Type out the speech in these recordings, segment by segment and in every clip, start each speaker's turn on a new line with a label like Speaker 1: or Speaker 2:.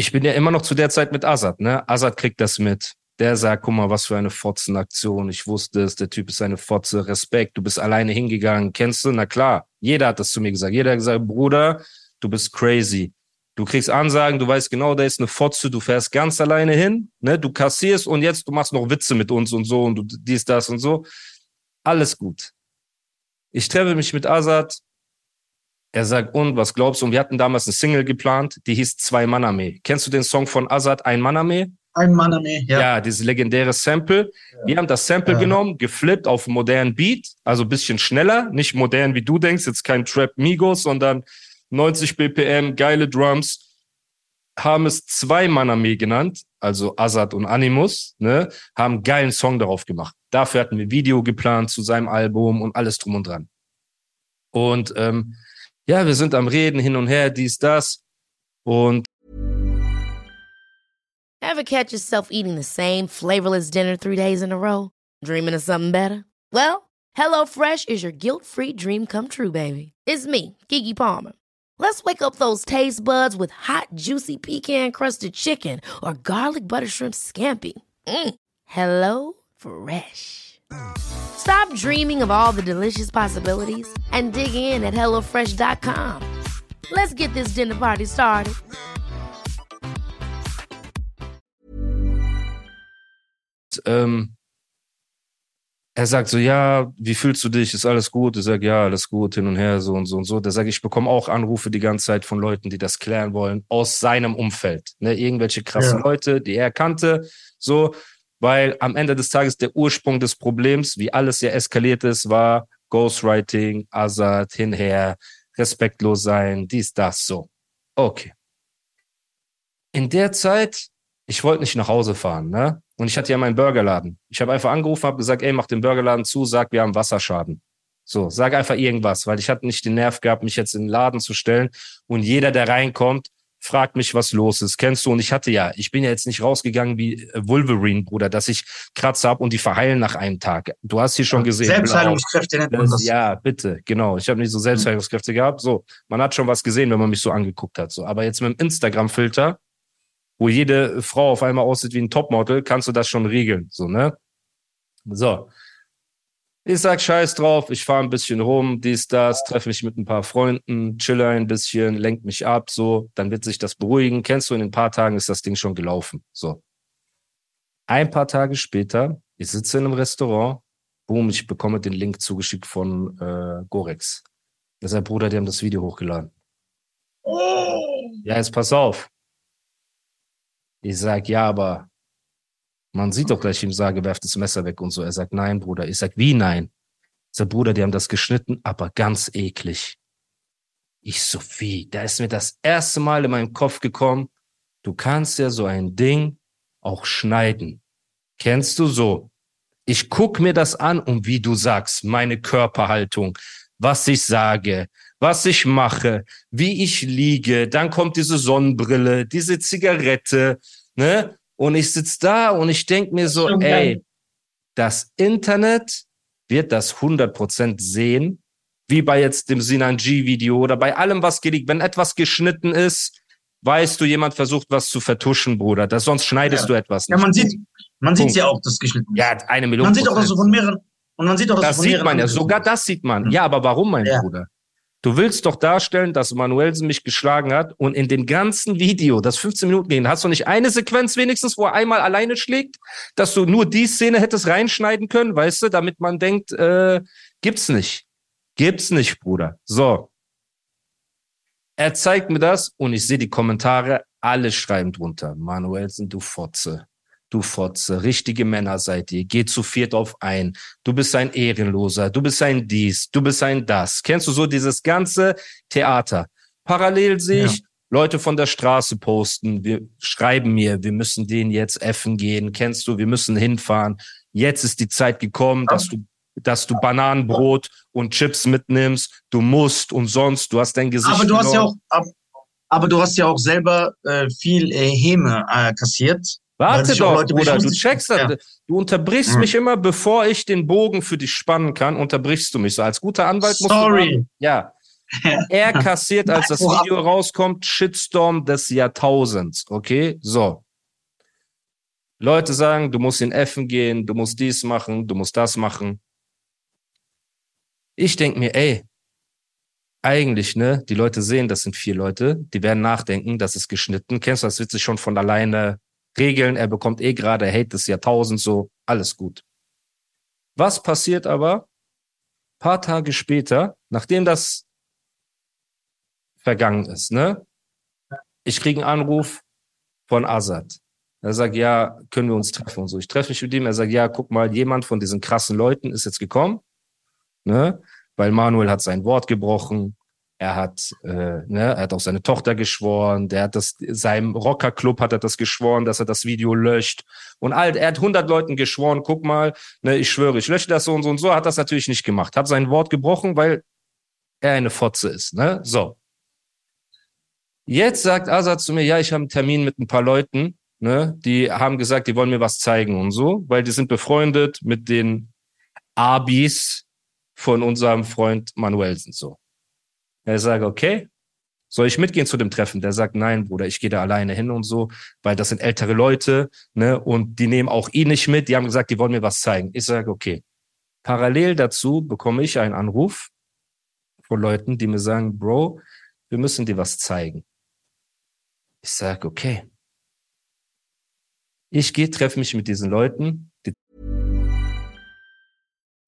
Speaker 1: ich bin ja immer noch zu der Zeit mit Azad, ne? Azad kriegt das mit. Der sagt, guck mal, was für eine Fotzenaktion. Ich wusste es, der Typ ist eine Fotze, Respekt, du bist alleine hingegangen, kennst du? Na klar, jeder hat das zu mir gesagt. Jeder hat gesagt, Bruder, du bist crazy. Du kriegst Ansagen, du weißt genau, da ist eine Fotze, du fährst ganz alleine hin, ne? Du kassierst und jetzt du machst noch Witze mit uns und so und du dies, das und so. Alles gut. Ich treffe mich mit Azad. Er sagt, und was glaubst du? Und wir hatten damals eine Single geplant, die hieß Zwei Mann Armee. Kennst du den Song von Azad, Ein Mann Armee?
Speaker 2: Ein Mann Armee, ja.
Speaker 1: Ja, dieses legendäre Sample. Ja. Wir haben das Sample ja. genommen, geflippt auf einen modernen Beat, also ein bisschen schneller, nicht modern wie du denkst, jetzt kein Trap Migos, sondern 90 BPM, geile Drums, haben es zwei Mann Armee genannt, also Azad und Animus, ne, haben einen geilen Song darauf gemacht. Dafür hatten wir Video geplant zu seinem Album und alles drum und dran. Und ähm, ja, wir sind am Reden hin und her, dies, das. Und
Speaker 3: Ever catch yourself eating the same flavorless dinner three days in a row? Dreaming of something better? Well, HelloFresh is your guilt-free dream come true, baby. It's me, Kiki Palmer. Let's wake up those taste buds with hot, juicy pecan-crusted chicken or garlic butter shrimp scampi. Mm. Hello Fresh. Stop dreaming of all the delicious possibilities and dig in at HelloFresh.com. Let's get this dinner party started.
Speaker 1: Ähm, er sagt so, ja, wie fühlst du dich? Ist alles gut? Ich sage, ja, alles gut, hin und her, so und so und so. Der sagt, ich bekomme auch Anrufe die ganze Zeit von Leuten, die das klären wollen, aus seinem Umfeld. Ne? Irgendwelche krassen ja. Leute, die er kannte, so, weil am Ende des Tages der Ursprung des Problems, wie alles ja eskaliert ist, war Ghostwriting, Azad, hinher, respektlos sein, dies, das, so. Okay. In der Zeit, ich wollte nicht nach Hause fahren, ne? Und ich hatte ja meinen Burgerladen. Ich habe einfach angerufen, habe gesagt, ey, mach den Burgerladen zu, sag, wir haben Wasserschaden. So, sag einfach irgendwas, weil ich hatte nicht den Nerv gehabt, mich jetzt in den Laden zu stellen. Und jeder, der reinkommt, fragt mich, was los ist. Kennst du? Und ich hatte ja, ich bin ja jetzt nicht rausgegangen wie Wolverine, Bruder, dass ich Kratzer hab und die verheilen nach einem Tag. Du hast hier schon gesehen.
Speaker 2: Selbstheilungskräfte nennt man das.
Speaker 1: Ja, bitte, genau. Ich habe nicht so Selbstheilungskräfte gehabt. So, man hat schon was gesehen, wenn man mich so angeguckt hat. So, aber jetzt mit dem Instagram-Filter wo jede Frau auf einmal aussieht wie ein Topmodel, kannst du das schon regeln. So, ne? So. Ich sag Scheiß drauf, ich fahre ein bisschen rum, dies, das, treffe mich mit ein paar Freunden, chille ein bisschen, lenk mich ab, so, dann wird sich das beruhigen. Kennst du, in ein paar Tagen ist das Ding schon gelaufen. So. Ein paar Tage später, ich sitze in einem Restaurant, boom, ich bekomme den Link zugeschickt von äh, Gorex. Das ist ein Bruder, die haben das Video hochgeladen. Oh. Ja, jetzt pass auf. Ich sag, ja, aber man sieht doch gleich, ich ihm sage, werft das Messer weg und so. Er sagt, nein, Bruder. Ich sag, wie nein? Ich sag, Bruder, die haben das geschnitten, aber ganz eklig. Ich so, wie? Da ist mir das erste Mal in meinen Kopf gekommen, du kannst ja so ein Ding auch schneiden. Kennst du so? Ich guck mir das an und wie du sagst, meine Körperhaltung, was ich sage, was ich mache, wie ich liege, dann kommt diese Sonnenbrille, diese Zigarette, ne? Und ich sitz da und ich denk mir so, ey, das Internet wird das 100% sehen, wie bei jetzt dem Sinanji-Video oder bei allem, was geleakt. Wenn etwas geschnitten ist, weißt du, jemand versucht, was zu vertuschen, Bruder. Das, sonst schneidest ja. du etwas
Speaker 2: nicht. Ja, man sieht, man sieht ja auch, das geschnitten
Speaker 1: ist. Ja, eine Million.
Speaker 2: Man sieht auch, dass so von mehreren, und man sieht auch,
Speaker 1: das sieht man ja, sogar das sieht man. Ja, aber warum, mein ja. Bruder? Du willst doch darstellen, dass Manuelsen mich geschlagen hat und in dem ganzen Video, das 15 Minuten gehen, hast du nicht eine Sequenz wenigstens, wo er einmal alleine schlägt, dass du nur die Szene hättest reinschneiden können, weißt du, damit man denkt, äh, gibt's nicht. Gibt's nicht, Bruder. So. Er zeigt mir das und ich sehe die Kommentare, alle schreiben drunter. Manuelsen, du Fotze du Fotze, richtige Männer seid ihr, geht zu viert auf ein, du bist ein Ehrenloser, du bist ein dies, du bist ein das. Kennst du so dieses ganze Theater? Parallel sehe ich ja. Leute von der Straße posten, wir schreiben mir, wir müssen den jetzt effen gehen, kennst du, wir müssen hinfahren. Jetzt ist die Zeit gekommen, dass du dass du Bananenbrot und Chips mitnimmst, du musst und sonst, du hast dein Gesicht.
Speaker 2: Aber du hast ja auch, aber du hast ja auch selber äh, viel äh, Häme äh, kassiert
Speaker 1: Warte doch, Leute, Bruder, du checkst das. Ja. Du unterbrichst mhm. mich immer, bevor ich den Bogen für dich spannen kann, unterbrichst du mich so. Als guter Anwalt
Speaker 2: musst Sorry.
Speaker 1: du. Ja. Er kassiert, als das Video rauskommt, Shitstorm des Jahrtausends. Okay, so. Leute sagen, du musst in Effen gehen, du musst dies machen, du musst das machen. Ich denke mir, ey, eigentlich, ne, die Leute sehen, das sind vier Leute, die werden nachdenken, das ist geschnitten. Kennst du, das wird sich schon von alleine regeln. Er bekommt eh gerade Hate des Jahrtausends, so, alles gut. Was passiert aber? Paar Tage später, nachdem das vergangen ist, ne? Ich kriege einen Anruf von Azad. Er sagt, ja, können wir uns treffen und so. Ich treffe mich mit ihm. Er sagt, ja, guck mal, jemand von diesen krassen Leuten ist jetzt gekommen, ne? Weil Manuel hat sein Wort gebrochen. Er hat, äh, ne, er hat auch seine Tochter geschworen. Der hat das, seinem Rockerclub hat er das geschworen, dass er das Video löscht. Und all, er hat 100 Leuten geschworen, guck mal, ne, ich schwöre, ich lösche das so und so und so. Hat das natürlich nicht gemacht. Hat sein Wort gebrochen, weil er eine Fotze ist, ne? So. Jetzt sagt Azad zu mir, ja, ich habe einen Termin mit ein paar Leuten, ne? Die haben gesagt, die wollen mir was zeigen und so, weil die sind befreundet mit den Abis von unserem Freund Manuelsen, so. Er sagt, okay, soll ich mitgehen zu dem Treffen? Der sagt, nein, Bruder, ich gehe da alleine hin und so, weil das sind ältere Leute, ne, und die nehmen auch ihn nicht mit. Die haben gesagt, die wollen mir was zeigen. Ich sage, okay. Parallel dazu bekomme ich einen Anruf von Leuten, die mir sagen, Bro, wir müssen dir was zeigen. Ich sage, okay. Ich gehe, treffe mich mit diesen Leuten.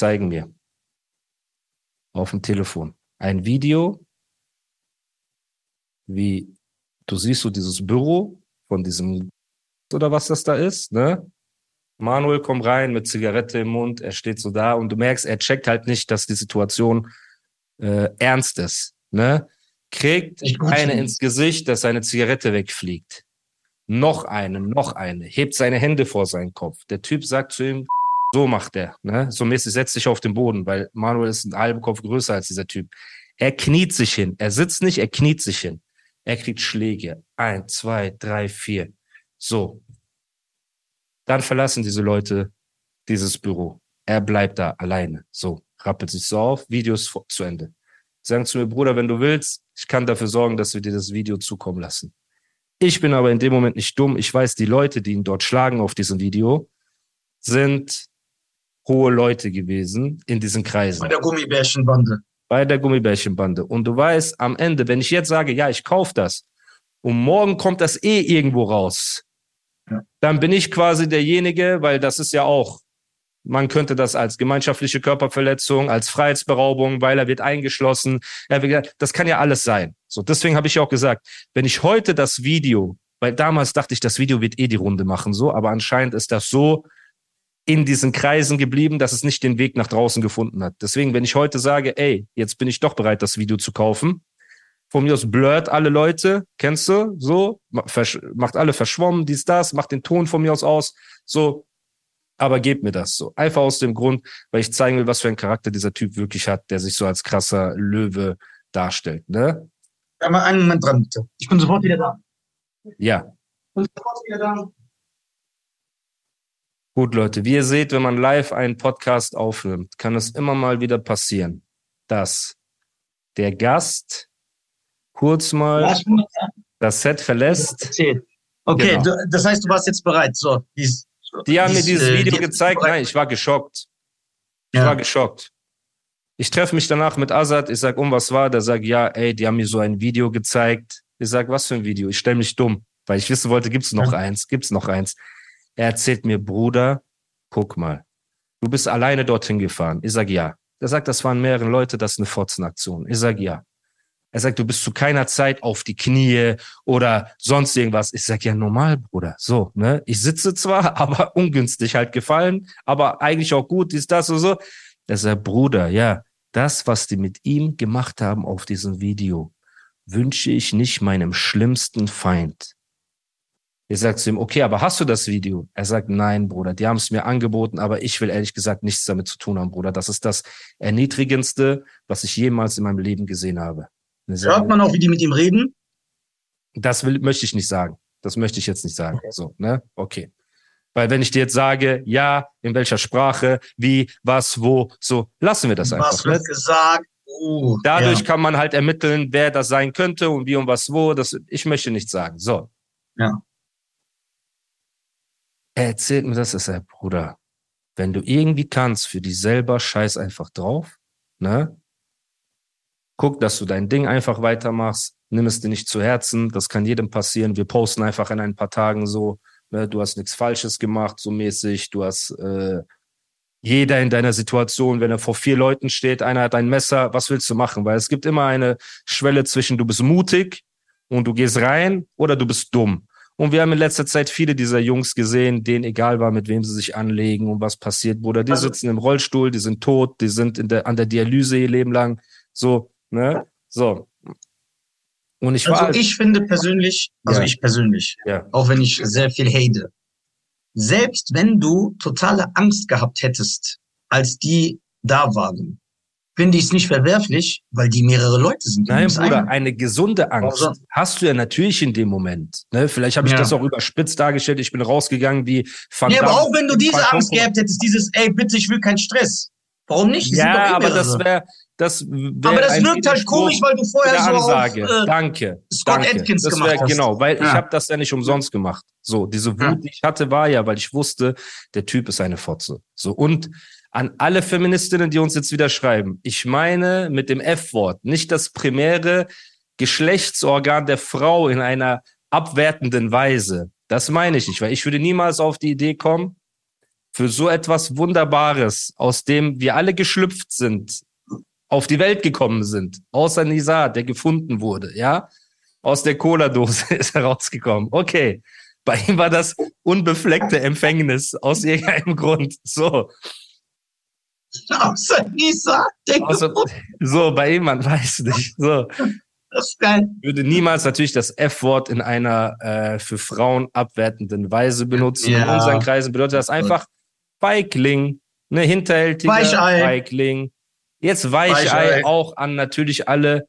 Speaker 1: zeigen mir auf dem Telefon ein Video, wie du siehst so dieses Büro von diesem oder was das da ist, ne? Manuel kommt rein mit Zigarette im Mund, er steht so da und du merkst, er checkt halt nicht, dass die Situation äh, ernst ist, ne? Kriegt eine ins Gesicht, dass seine Zigarette wegfliegt. Noch eine, noch eine, hebt seine Hände vor seinen Kopf. Der Typ sagt zu ihm, so macht er, ne? So mäßig setzt sich auf den Boden, weil Manuel ist ein halben Kopf größer als dieser Typ. Er kniet sich hin. Er sitzt nicht, er kniet sich hin. Er kriegt Schläge. Ein, zwei, drei, vier. So. Dann verlassen diese Leute dieses Büro. Er bleibt da alleine. So. Rappelt sich so auf. Videos zu Ende. Sagen zu mir, Bruder, wenn du willst, ich kann dafür sorgen, dass wir dir das Video zukommen lassen. Ich bin aber in dem Moment nicht dumm. Ich weiß, die Leute, die ihn dort schlagen auf diesem Video, sind hohe Leute gewesen in diesen Kreisen.
Speaker 2: Bei der Gummibärchenbande.
Speaker 1: Bei der Gummibärchenbande. Und du weißt, am Ende, wenn ich jetzt sage, ja, ich kaufe das, und morgen kommt das eh irgendwo raus,
Speaker 2: Ja.
Speaker 1: dann bin ich quasi derjenige, weil das ist ja auch, man könnte das als gemeinschaftliche Körperverletzung, als Freiheitsberaubung, weil er wird eingeschlossen. Er wird, das kann ja alles sein. So, deswegen habe ich auch gesagt, wenn ich heute das Video, weil damals dachte ich, das Video wird eh die Runde machen, so, aber anscheinend ist das so, in diesen Kreisen geblieben, dass es nicht den Weg nach draußen gefunden hat. Deswegen, wenn ich heute sage, ey, jetzt bin ich doch bereit, das Video zu kaufen, von mir aus blurrt alle Leute, kennst du, so, macht alle verschwommen, dies, das, macht den Ton von mir aus aus, so, aber gebt mir das so. Einfach aus dem Grund, weil ich zeigen will, was für einen Charakter dieser Typ wirklich hat, der sich so als krasser Löwe darstellt, ne?
Speaker 2: Ja, mal einen Moment dran, bitte. Ich bin sofort wieder da.
Speaker 1: Ja.
Speaker 2: Ich bin sofort wieder da.
Speaker 1: Gut, Leute, wie ihr seht, wenn man live einen Podcast aufnimmt, kann es immer mal wieder passieren, dass der Gast kurz mal das Set verlässt.
Speaker 2: Okay,
Speaker 1: Genau.
Speaker 2: du, das heißt, du warst jetzt bereit. So, dies,
Speaker 1: Die haben mir
Speaker 2: dies,
Speaker 1: dieses
Speaker 2: äh,
Speaker 1: Video
Speaker 2: die-
Speaker 1: gezeigt. Nein, ich war geschockt. Ich
Speaker 2: Ja.
Speaker 1: war geschockt. Ich treffe mich danach mit Azad, ich sag, um was war? Der sagt, ja, ey, die haben mir so ein Video gezeigt. Ich sag, was für ein Video? Ich stelle mich dumm, weil ich wissen wollte, gibt's noch ja. eins? Gibt's noch eins? Er erzählt mir, Bruder, guck mal, du bist alleine dorthin gefahren. Ich sag, ja. Er sagt, das waren mehrere Leute, das ist eine Fotzenaktion. Ich sag, ja. Er sagt, du bist zu keiner Zeit auf die Knie oder sonst irgendwas. Ich sag, ja, normal, Bruder. So, ne? Ich sitze zwar, aber ungünstig halt gefallen, aber eigentlich auch gut, ist das und so. Er sagt, Bruder, ja, das, was die mit ihm gemacht haben auf diesem Video, wünsche ich nicht meinem schlimmsten Feind. Ich sage zu ihm, okay, aber hast du das Video? Er sagt, nein, Bruder, die haben es mir angeboten, aber ich will ehrlich gesagt nichts damit zu tun haben, Bruder. Das ist das Erniedrigendste, was ich jemals in meinem Leben gesehen habe.
Speaker 2: Hört man auch, wie die mit ihm reden?
Speaker 1: Das will, möchte ich nicht sagen. Das möchte ich jetzt nicht sagen. So, ne? Okay. Weil wenn ich dir jetzt sage, ja, in welcher Sprache, wie, was, wo, so, lassen wir das einfach.
Speaker 2: Was wird ne? gesagt?
Speaker 1: Uh, Dadurch ja. kann man halt ermitteln, wer das sein könnte und wie und was wo. Das, ich möchte nicht sagen. So.
Speaker 2: Ja.
Speaker 1: Er erzählt mir das, ist er, Bruder. Wenn du irgendwie kannst, für dich selber scheiß einfach drauf, ne? Guck, dass du dein Ding einfach weitermachst. Nimm es dir nicht zu Herzen. Das kann jedem passieren. Wir posten einfach in ein paar Tagen so, ne, du hast nichts Falsches gemacht, so mäßig. Du hast äh, jeder in deiner Situation, wenn er vor vier Leuten steht, einer hat ein Messer, was willst du machen? Weil es gibt immer eine Schwelle zwischen du bist mutig und du gehst rein oder du bist dumm. Und wir haben in letzter Zeit viele dieser Jungs gesehen, denen egal war, mit wem sie sich anlegen und was passiert, Bruder. Die also, sitzen im Rollstuhl, die sind tot, die sind in der, an der Dialyse ihr Leben lang. So, Ne? So.
Speaker 2: Und ich war. Also ich finde persönlich, also ja. ich persönlich, ja. auch wenn ich sehr viel hate, selbst wenn du totale Angst gehabt hättest, als die da waren, finde ich es nicht verwerflich, weil die mehrere Leute sind.
Speaker 1: Nein, Bruder, eine. eine gesunde Angst also, hast du ja natürlich in dem Moment. Ne? Vielleicht habe ich ja. das auch überspitzt dargestellt. Ich bin rausgegangen wie
Speaker 2: Van Ja, aber auch wenn du diese Angst gehabt hättest, dieses, ey, bitte, ich will keinen Stress. Warum nicht?
Speaker 1: Die ja, eh aber das wäre, das
Speaker 2: Aber das wirkt halt komisch, weil du vorher so
Speaker 1: Ansage. Auf, äh, danke,
Speaker 2: Scott
Speaker 1: danke.
Speaker 2: Atkins das gemacht
Speaker 1: hast. Genau, weil ja. ich habe das ja nicht umsonst gemacht. So, diese Wut, ja. die ich hatte, war ja, weil ich wusste, der Typ ist eine Fotze. So, und an alle Feministinnen, die uns jetzt wieder schreiben, ich meine mit dem F-Wort nicht das primäre Geschlechtsorgan der Frau in einer abwertenden Weise. Das meine ich nicht, weil ich würde niemals auf die Idee kommen, für so etwas Wunderbares, aus dem wir alle geschlüpft sind, auf die Welt gekommen sind, außer Nisa, der gefunden wurde, ja, aus der Cola-Dose ist er rausgekommen. Okay, bei ihm war das unbefleckte Empfängnis aus irgendeinem Grund. So.
Speaker 2: Außer der
Speaker 1: außer, So, bei ihm, man weiß nicht. So.
Speaker 2: Das ist geil.
Speaker 1: Ich würde niemals natürlich das F-Wort in einer äh, für Frauen abwertenden Weise benutzen. Ja. In unseren Kreisen bedeutet das einfach Feigling, ne, hinterhältiger Feigling. Jetzt Weichei, Weichei auch an natürlich alle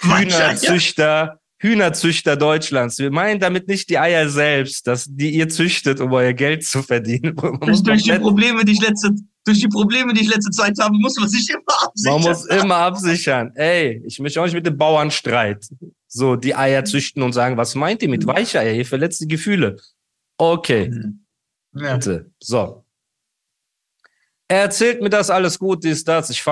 Speaker 1: Hühnerzüchter, Hühnerzüchter Deutschlands. Wir meinen damit nicht die Eier selbst, dass die ihr züchtet, um euer Geld zu verdienen.
Speaker 2: durch, durch die Probleme, die ich letzte, durch die Probleme, die ich letzte Zeit habe, muss man sich immer absichern.
Speaker 1: Man muss immer absichern. Ey, ich möchte auch nicht mit dem Bauern streiten. So, die Eier züchten und sagen, was meint ihr mit Weicheier? Ihr verletzt die Gefühle. Okay. Mhm. Ja. Bitte. So. Er erzählt mir das alles gut, ist das. Ich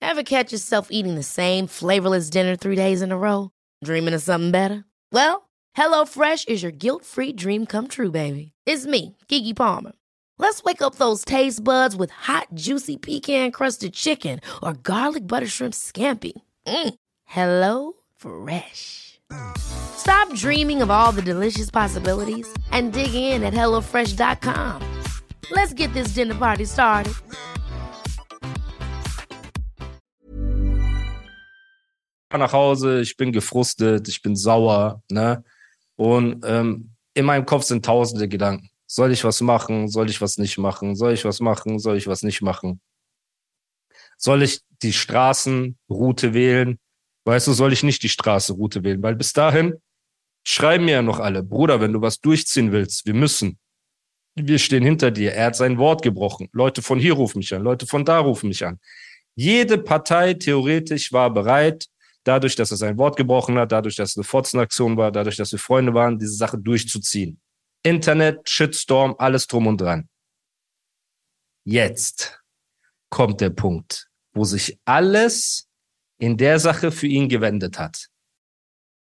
Speaker 3: Ever catch yourself eating the same flavorless dinner three days in a row? Dreaming of something better? Well, HelloFresh is your guilt-free dream come true, baby. It's me, Kiki Palmer. Let's wake up those taste buds with hot, juicy pecan-crusted chicken or garlic butter shrimp scampi. Mm. Hello Fresh. Stop dreaming of all the delicious possibilities and dig in at HelloFresh.com. Let's get this dinner party started.
Speaker 1: Nach Hause, ich bin gefrustet, ich bin sauer, ne? Und ähm, in meinem Kopf sind tausende Gedanken. Soll ich was machen? Soll ich was nicht machen? Soll ich was machen? Soll ich was nicht machen? Soll ich die Straßenroute wählen? Weißt du, soll ich nicht die Straßenroute wählen? Weil bis dahin schreiben mir ja noch alle, Bruder, wenn du was durchziehen willst, wir müssen wir stehen hinter dir. Er hat sein Wort gebrochen. Leute von hier rufen mich an, Leute von da rufen mich an. Jede Partei theoretisch war bereit, dadurch, dass er sein Wort gebrochen hat, dadurch, dass es eine Fotzenaktion war, dadurch, dass wir Freunde waren, diese Sache durchzuziehen. Internet, Shitstorm, alles drum und dran. Jetzt kommt der Punkt, wo sich alles in der Sache für ihn gewendet hat.